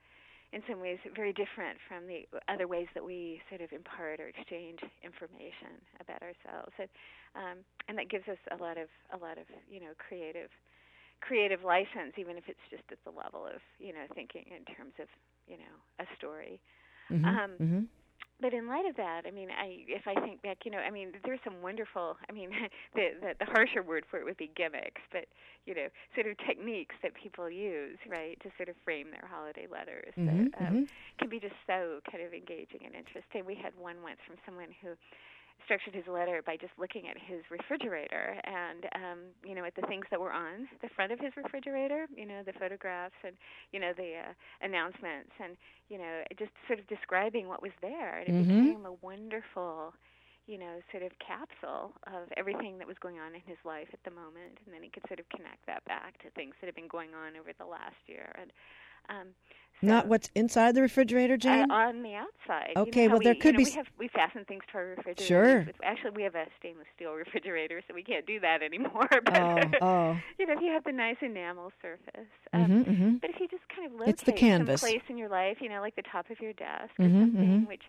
in some ways very different from the other ways that we sort of impart or exchange information about ourselves and um, and that gives us a lot of a lot of you know creative creative license even if it's just at the level of you know thinking in terms of you know a story Mm-hmm. um, mm-hmm. but in light of that, I mean, I if I think back, you know, I mean, there's some wonderful. I mean, the, the the harsher word for it would be gimmicks, but you know, sort of techniques that people use, right, to sort of frame their holiday letters Mhm, that um, mhm. can be just so kind of engaging and interesting. We had one once from someone who structured his letter by just looking at his refrigerator and um you know at the things that were on the front of his refrigerator you know the photographs and you know the uh, announcements and you know just sort of describing what was there. And it Mhm. became a wonderful you know sort of capsule of everything that was going on in his life at the moment. And then he could sort of connect that back to things that have been going on over the last year. And um so, Not what's inside the refrigerator, Jayne? uh, on the outside. You know Okay, well, we, there you could know, be We have we fasten things to our refrigerator. Sure. Actually, we have a stainless steel refrigerator, so we can't do that anymore. But oh, oh. you know, if you have the nice enamel surface. Um, hmm hmm But if you just kind of locate It's the canvas. some place in your life, you know, like the top of your desk or Mhm, something, mhm. which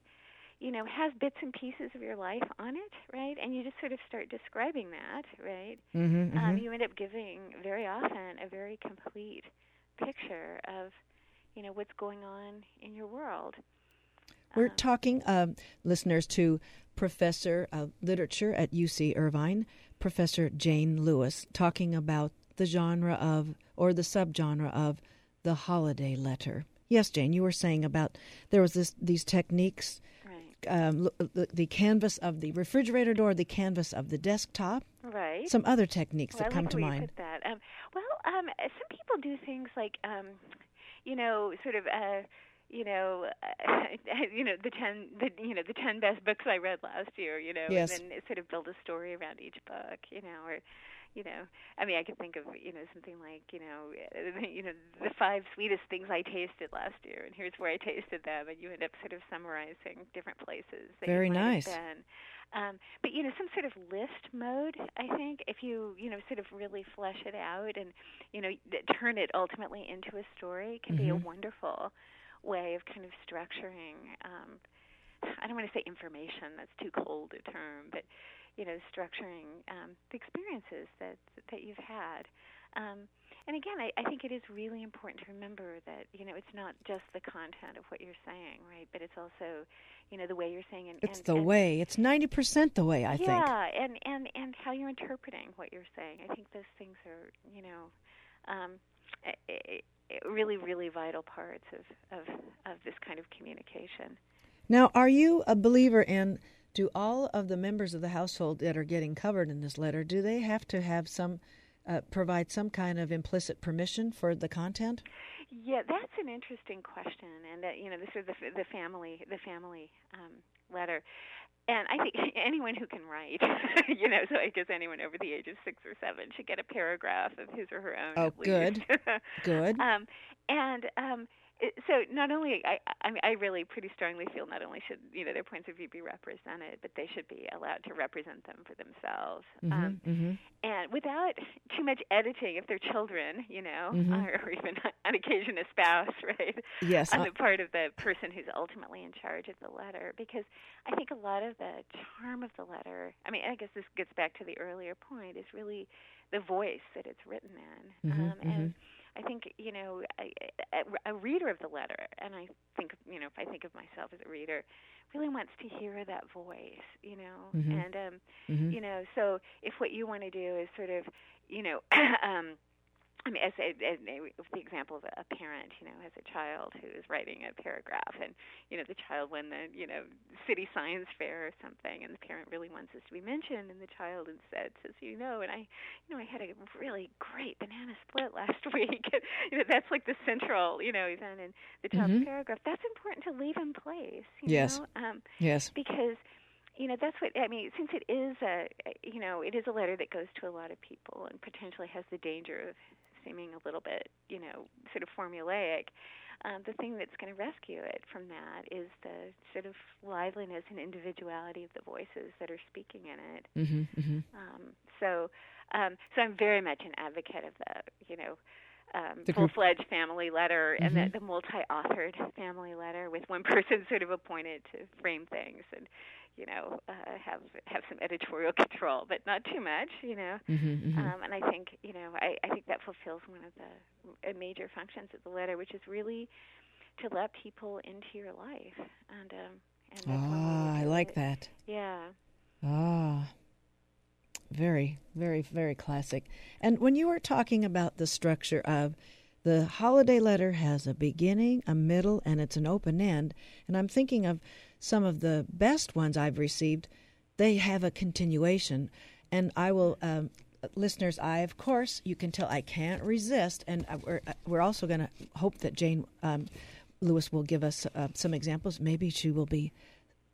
you know has bits and pieces of your life on it, right? And you just sort of start describing that, right? hmm Um, you end up giving very often a very complete picture of you know what's going on in your world. We're Um, talking, um, listeners, to Professor of Literature at UC Irvine, Professor Jayne Lewis, talking about the genre of, or the subgenre of, the holiday letter. Yes, Jayne, you were saying about there was this these techniques, um, the, the canvas of the refrigerator door, the canvas of the desktop, right. some other techniques Well, that I come like to mind. That. Um, well, um, some people do things like, um, you know, sort of, uh, you know, uh, you know, the ten, the you know, the ten best books I read last year. You know, Yes. and then sort of build a story around each book. You know, or you know, I mean, I could think of you know something like you know, you know, the five sweetest things I tasted last year, and here's where I tasted them, and you end up sort of summarizing different places. That Very you nice. Um, but you know, some sort of list mode. I think if you you know sort of really flesh it out and you know turn it ultimately into a story, can be a Mhm. wonderful way of kind of structuring. Um, I don't want to say information; that's too cold a term, but you know, structuring um, the experiences that that you've had. Um, and again, I, I think it is really important to remember that you know it's not just the content of what you're saying, right? But it's also, you know, the way you're saying and It's and, the and way. It's ninety percent the way. I think. yeah, and and and how you're interpreting what you're saying. I think those things are, you know, um, i i i- really, really vital parts of of of this kind of communication. Now, are you a believer in? Do all of the members of the household that are getting covered in this letter do they have to have some uh, provide some kind of implicit permission for the content? Yeah, that's an interesting question, and uh, you know, this is the the family the family um, letter, and I think anyone who can write, you know, so I guess anyone over the age of six or seven should get a paragraph of his or her own. Oh, least. Good. um, and um, it, so not only I, I mean, I really pretty strongly feel not only should you know their points of view be represented, but they should be allowed to represent them for themselves. hmm Um, hmm and without too much editing if they're children, you know, Mhm. or, or even on occasion a spouse, right? Yes. on uh, the part of the person who's ultimately in charge of the letter because I think a lot of the charm of the letter I mean I guess this gets back to the earlier point is really the voice that it's written in Mhm, um, and I think you know a, a, a reader of the letter and I think you know if I think of myself as a reader really wants to hear that voice you know Mhm. and um mhm. you know so if what you want to do is sort of you know um I mean, as, as, the example of a parent, you know, has a child who is writing a paragraph, and you know, the child won the you know city science fair or something, and the parent really wants this to be mentioned, and the child instead says, you know, and I, you know, I had a really great banana split last week. you know, that's like the central, you know, event in the child's Mhm. paragraph. That's important to leave in place. You Yes. Know? Um, yes. because you know that's what I mean. Since it is a you know it is a letter that goes to a lot of people and potentially has the danger of seeming a little bit you know sort of formulaic. Um, the thing that's going to rescue it from that is the sort of liveliness and individuality of the voices that are speaking in it. hmm hmm Um, so, um, so I'm very much an advocate of the, you know, um, full-fledged family letter and Mhm. the, the multi-authored family letter with one person sort of appointed to frame things and, you know, uh, have have some editorial control, but not too much, you know. hmm hmm Um, and I think, you know, I, I think that fulfills one of the uh, major functions of the letter, which is really to let people into your life. And um, and that's one way to ah, I like it. that. Yeah. Ah, very, very, very classic. And when you were talking about the structure of the holiday letter has a beginning, a middle, and it's an open end, and I'm thinking of some of the best ones I've received they have a continuation. And I will, um, listeners, I, of course, you can tell I can't resist. And uh, we're, uh, we're also going to hope that Jayne um, Lewis will give us uh, some examples. Maybe she will be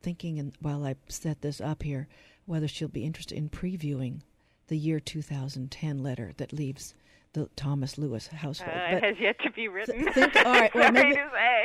thinking, while I set this up here, whether she'll be interested in previewing the year 2010 letter that leaves the Thomas Lewis household. Uh, it has yet to be written. Th- think, all right, well, maybe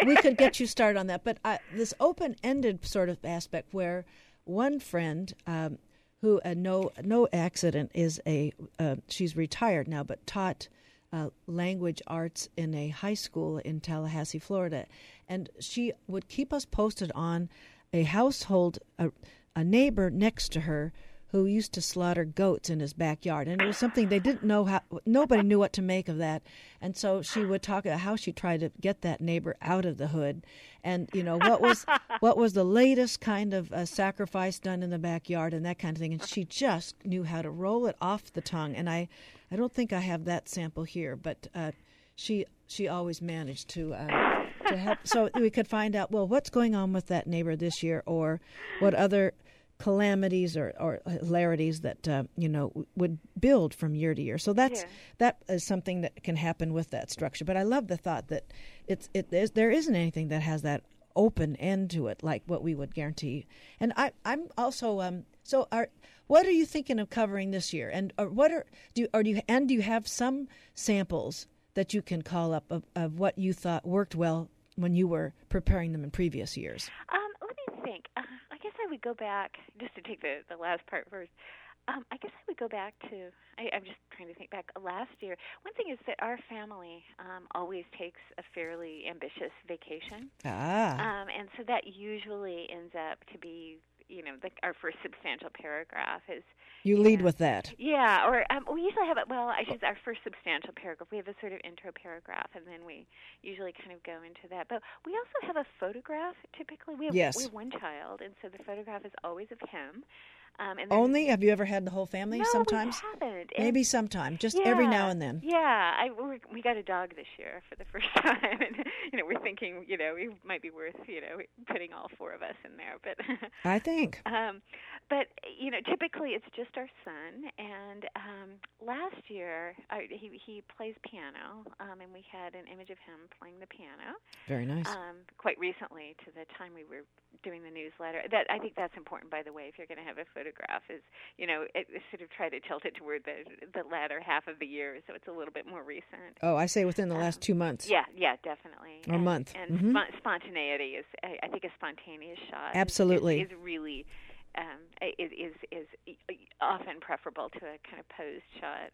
we could get you started on that. But uh, this open-ended sort of aspect, where one friend um, who uh, no no accident is a uh, she's retired now, but taught. Uh, language arts in a high school in Tallahassee, Florida, and she would keep us posted on a household, a, a neighbor next to her who used to slaughter goats in his backyard, and it was something they didn't know how. Nobody knew what to make of that, and so she would talk about how she tried to get that neighbor out of the hood, and you know what was what was the latest kind of uh, sacrifice done in the backyard and that kind of thing, and she just knew how to roll it off the tongue. And I, I don't think I have that sample here, but uh, she she always managed to. Uh, to help, so we could find out well what's going on with that neighbor this year, or what other calamities or, or hilarities that uh, you know would build from year to year. So that's Yeah. that is something that can happen with that structure. But I love the thought that it's it there's, there isn't anything that has that open end to it like what we would guarantee. And I I'm also um so are what are you thinking of covering this year? And or what are do you, or do you and do you have some samples that you can call up of, of what you thought worked well when you were preparing them in previous years? Um, let me think. Uh, I guess I would go back just to take the the last part first. Um, I guess I would go back to. I, I'm just trying to think back. Last year, one thing is that our family um, always takes a fairly ambitious vacation, Ah. um, and so that usually ends up to be, you know, the, our first substantial paragraph is You lead Yeah. with that. Yeah, or um, we usually have it. Well, I should our first substantial paragraph. We have a sort of intro paragraph, and then we usually kind of go into that. But we also have a photograph. Typically, we have Yes. we have one child, and so the photograph is always of him. Um, and Only? Have you ever had the whole family no, sometimes? we haven't. And- Maybe sometime, just every now and then. Yeah, I we we got a dog this year for the first time, and you know we're thinking you know it might be worth you know putting all four of us in there, but I think. um, but you know, typically it's just our son. And um, last year, I, he he plays piano, um, and we had an image of him playing the piano. Very nice. Um, quite recently, to the time we were doing the newsletter. That I think that's important, by the way. If you're going to have a photograph, is you know, it, sort of try to tilt it toward the the latter half of the year, so it's a little bit more recent. oh, I say within the last two months. Yeah, yeah, definitely. Or and, month. And Mhm. spon- spontaneity is, I, I think, a spontaneous shot. Absolutely. is, is really um, is, is is often preferable to a kind of posed shot.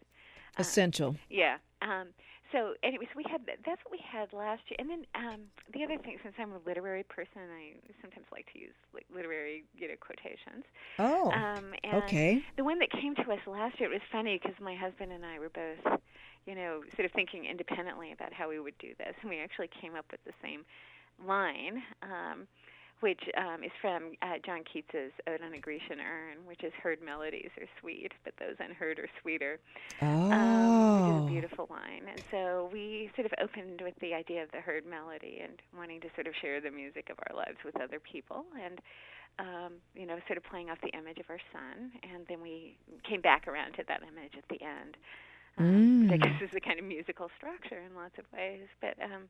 Uh, Essential. yeah. Um, so, anyways, we had that's what we had last year, and then um, the other thing, since I'm a literary person, I sometimes like to use like literary, you know, quotations. Oh, Um, and okay. the one that came to us last year, it was funny because my husband and I were both, you know, sort of thinking independently about how we would do this, and we actually came up with the same line, um, which um, is from uh, John Keats's Ode on a Grecian Urn, which is "Heard melodies are sweet, but those unheard are sweeter." Um, which is Oh. a beautiful line. And so we sort of opened with the idea of the heard melody and wanting to sort of share the music of our lives with other people and um, you know, sort of playing off the image of our son and then we came back around to that image at the end. Um, which I Mm. guess is a kind of musical structure in lots of ways. But um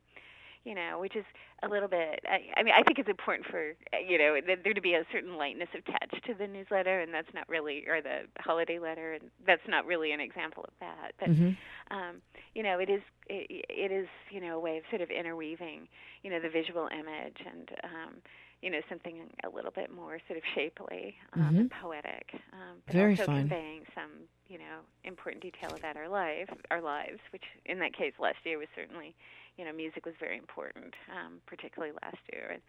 you know, which is a little bit. I, I mean, I think it's important for you know there to be a certain lightness attached to the newsletter, and that's not really, or the holiday letter, and that's not really an example of that. But Mhm. um, you know, it is it, it is you know a way of sort of interweaving you know the visual image and um, you know something a little bit more sort of shapely um, and poetic, um, but Mm-hmm. Very also fun. conveying some you know important detail about our life, our lives, which in that case last year was certainly you know music was very important, um, particularly last year, and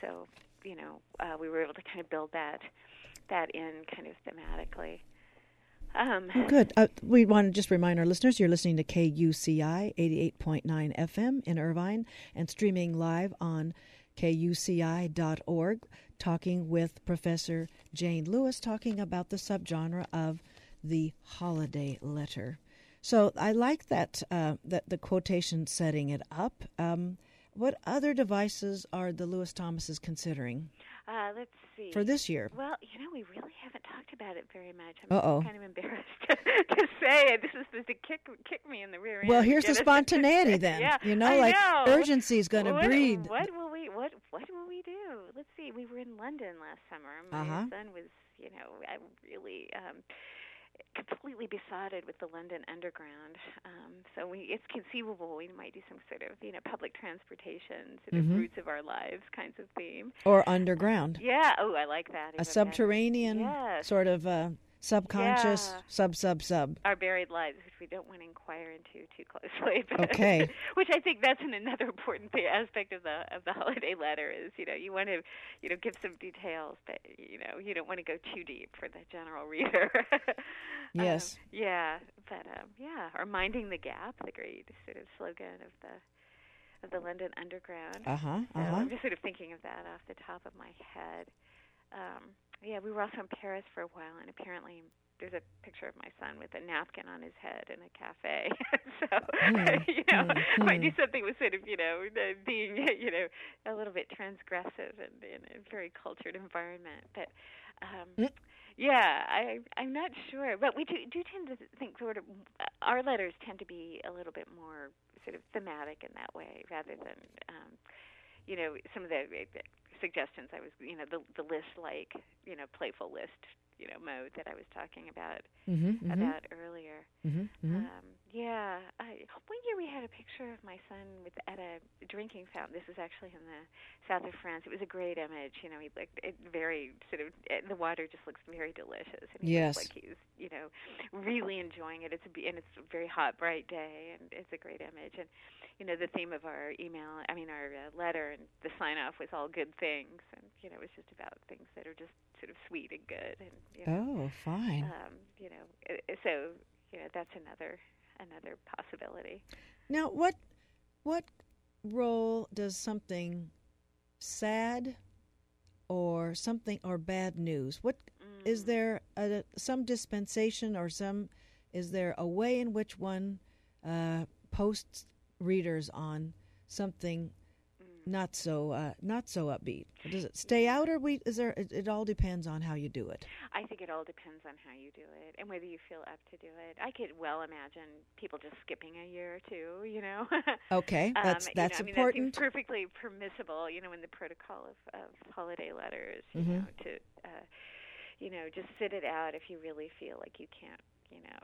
so you know uh, we were able to kind of build that that in kind of thematically. Um, Oh, good. Uh, we want to just remind our listeners you're listening to KUCI 88.9 FM in Irvine and streaming live on kuci.org, talking with Professor Jayne Lewis, talking about the subgenre of the holiday letter. So I like that uh, that the quotation setting it up. Um, what other devices are the Lewis Thomases considering uh, let's see. for this year? Well, you know, we really haven't talked about it very much. I'm Uh-oh. kind of embarrassed to, to say it. This is supposed to kick kick me in the rear end. Well, here's the spontaneity then. yeah, you know, I like know. urgency is going to breed. What will we what what will we do? Let's see. We were in London last summer. My Uh-huh. son was, you know, I really um completely besotted with the London Underground. Um, so we, it's conceivable we might do some sort of, you know, public transportation, sort of Mhm. roots of our lives kinds of theme. Or underground, Yeah. Oh, I like that. a subterranean Yes. sort of uh, subconscious Yeah. sub sub sub. our buried lives, which we don't want to inquire into too closely. But Okay. which I think that's an, another important aspect of the of the holiday letter is you know you want to you know give some details, but you know you don't want to go too deep for the general reader. Um, Yes. yeah, but um, yeah, or minding the gap, the great sort of slogan of the of the London Underground. Uh huh. Uh huh. I'm just sort of thinking of that off the top of my head. Um, yeah, we were also in Paris for a while, and apparently there's a picture of my son with a napkin on his head in a cafe. so Hmm, you know, hmm, I might do hmm. something with sort of you know being you know a little bit transgressive and in a very cultured environment, but. Um, Mm. yeah, I I'm not sure, but we do do tend to think sort of our letters tend to be a little bit more sort of thematic in that way, rather than um, you know some of the uh, suggestions I was you know the the list like you know playful list you know mode that I was talking about Mm-hmm. about earlier. Mm-hmm. mm-hmm. Um, yeah, I, one year we had a picture of my son with at a drinking fountain. This was actually in the south of France. It was a great image. You know, he looked it very sort of it, the water just looks very delicious, and he Yes. like he's you know really enjoying it. It's a be- and it's a very hot, bright day, and it's a great image. And you know, the theme of our email, I mean our uh, letter, and the sign off was all good things, and you know, it was just about things that are just sort of sweet and good, and you know, Oh, fine. um, you know, uh, so you know that's another another possibility. Now, what what role does something sad or something or bad news? What is Mm. there a, some dispensation or some is there a way in which one uh, posts readers on something. Not so uh, not so upbeat? Does it stay out or we is there? It, it all depends on how you do it. I think it all depends on how you do it and whether you feel up to do it. I could well imagine people just skipping a year or two. You know. Okay, that's um, that's you know, I mean, important. That perfectly permissible, you know, in the protocol of, of holiday letters, you Mhm. know, to, uh, you know, just sit it out if you really feel like you can't, you know,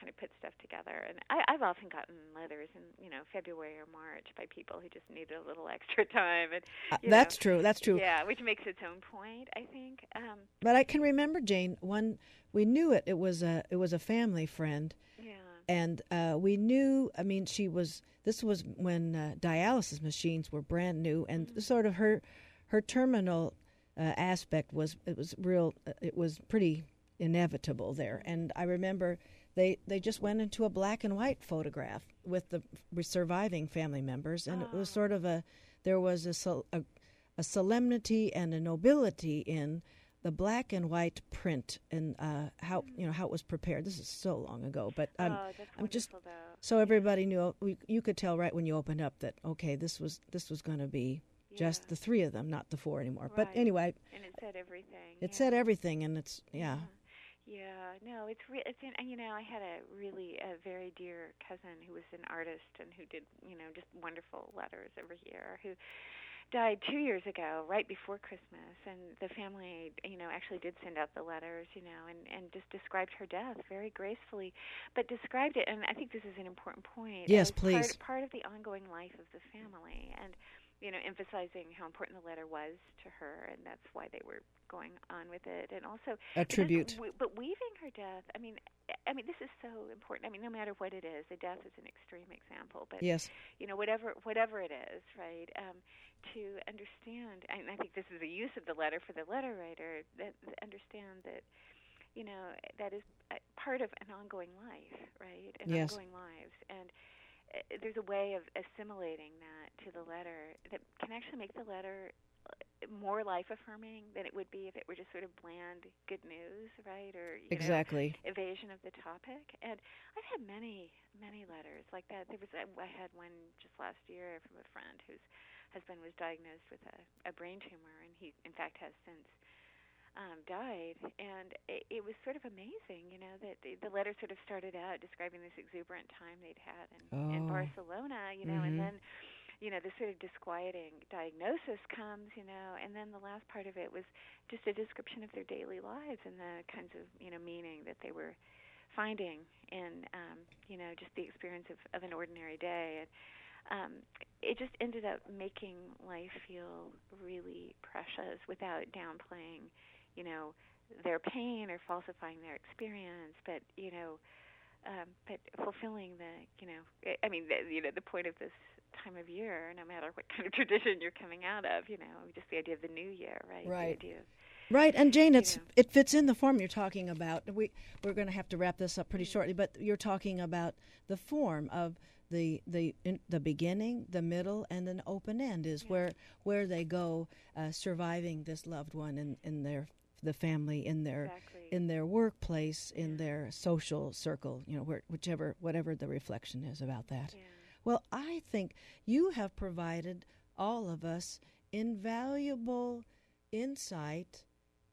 kind of put stuff together. And I, I've often gotten letters in, you know, February or March by people who just needed a little extra time. And Uh, that's know, true. That's true. Yeah, which makes its own point, I think. Um, But I can remember Jayne. One we knew it. It was a it was a family friend, yeah. and uh, we knew. I mean, she was. This was when uh, dialysis machines were brand new, and Mm-hmm. sort of her her terminal uh, aspect was it was real. uh, It was pretty inevitable there, and I remember. They, they just went into a black and white photograph with the surviving family members, and it was Oh. sort of a there was a, a a solemnity and a nobility in the black and white print and uh, how you know how it was prepared. This is so long ago, but um, oh, I'm just though. so everybody knew. We, you could tell right when you opened up that okay, this was this was going to be just the three of them, not the four anymore. But anyway, And it said everything. it yeah. said everything, and it's yeah. Yeah, no, it's re- it's in, and you know I had a really a very dear cousin who was an artist and who did you know just wonderful letters every year who died two years ago right before Christmas and the family you know actually did send out the letters you know and and just described her death very gracefully but described it and I think this is an important point Yes, please. part, part of the ongoing life of the family and you know emphasizing how important the letter was to her and that's why they were going on with it and also A tribute. w- but weaving her death, I mean, I mean, this is so important. I mean, no matter what it is, the death is an extreme example, but Yes. you know, whatever whatever it is, right? Um, to understand, and I think this is a use of the letter for the letter writer that understand that, you know, that is uh, part of an ongoing life, right? An Yes. ongoing lives, and there's a way of assimilating that to the letter that can actually make the letter uh, more life affirming than it would be if it were just sort of bland good news, right? Or you know, Exactly. evasion of the topic. And I've had many, many letters like that. There was I had one just last year from a friend whose husband was diagnosed with a, a brain tumor, and he in fact has since um, died, and it, it sort of amazing, you know, that the, the letter sort of started out describing this exuberant time they'd had in, Oh. in Barcelona, you know, Mhm. and then, you know, the sort of disquieting diagnosis comes, you know, and then the last part of it was just a description of their daily lives and the kinds of, you know, meaning that they were finding in, um, you know, just the experience of, of an ordinary day. And, um, it just ended up making life feel really precious without downplaying, you know, their pain or falsifying their experience, but you know, um, but fulfilling the, you know, I- mean, the, you know, the point of this time of year, no matter what kind of tradition you're coming out of, you know, just the idea of the new year, right? Right. The idea of, Right, and Jayne, it's know. it fits in the form you're talking about. We we're going to have to wrap this up pretty shortly, but you're talking about the form of the the in, the beginning, the middle, and an open end is where where they go, uh, surviving this loved one in in their the family in their Exactly. in their workplace in their social circle you know where, whichever whatever the reflection is about that yeah. well i think you have provided all of us invaluable insight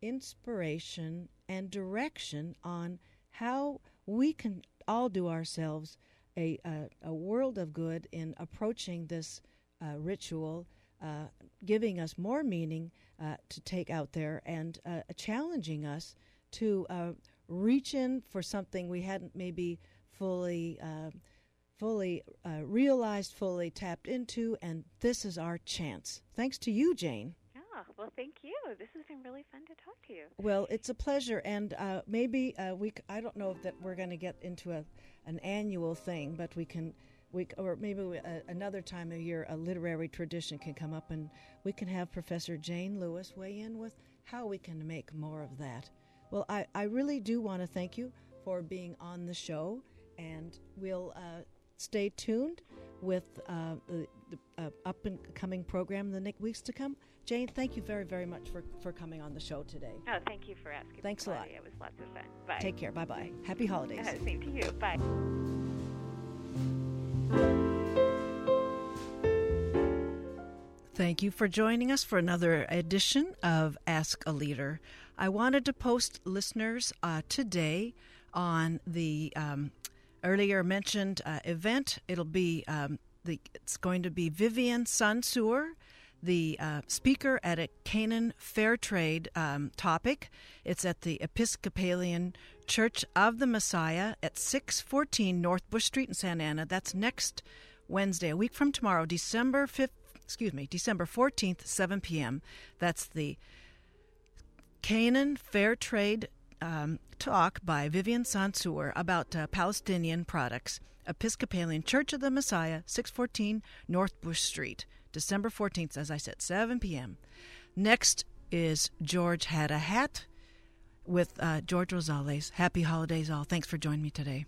inspiration and direction on how we can all do ourselves a, a, a world of good in approaching this uh, ritual, uh, giving us more meaning uh, to take out there and uh, challenging us to uh, reach in for something we hadn't maybe fully. Uh, fully uh, realized, fully tapped into, and this is our chance. Thanks to you, Jayne. Well, thank you. This has been really fun to talk to you. Well, it's a pleasure, and uh, maybe uh, we. c- I don't know if that we're going to get into a an annual thing, but we can. We, or maybe we, uh, another time of year, a literary tradition can come up, and we can have Professor Jayne Lewis weigh in with how we can make more of that. Well, I, I really do want to thank you for being on the show, and we'll uh, stay tuned with uh, the, the uh, up and coming program in the next weeks to come. Jayne, thank you very, very much for, for coming on the show today. Oh, thank you for asking. Thanks a lot. It was lots of fun. Bye. Take care. Bye bye. Happy holidays. Same to you. Bye. Thank you for joining us for another edition of Ask a Leader. I wanted to post listeners uh, today on the um, earlier mentioned uh, event. It'll be um, the it's going to be Vivien Sansour, the uh, speaker at a Canaan Fair Trade um, topic. It's at the Episcopalian Church of the Messiah at 614 North Bush Street in Santa Ana. That's next Wednesday, a week from tomorrow, December 5th, excuse me, December 14th, 7 p.m. That's the Canaan Fair Trade um, talk by Vivien Sansour about uh, Palestinian products. Episcopalian Church of the Messiah, 614 North Bush Street, December 14th, as I said, 7 p.m. Next is George Had a Hat with uh, George Rosales. Happy holidays, all. Thanks for joining me today.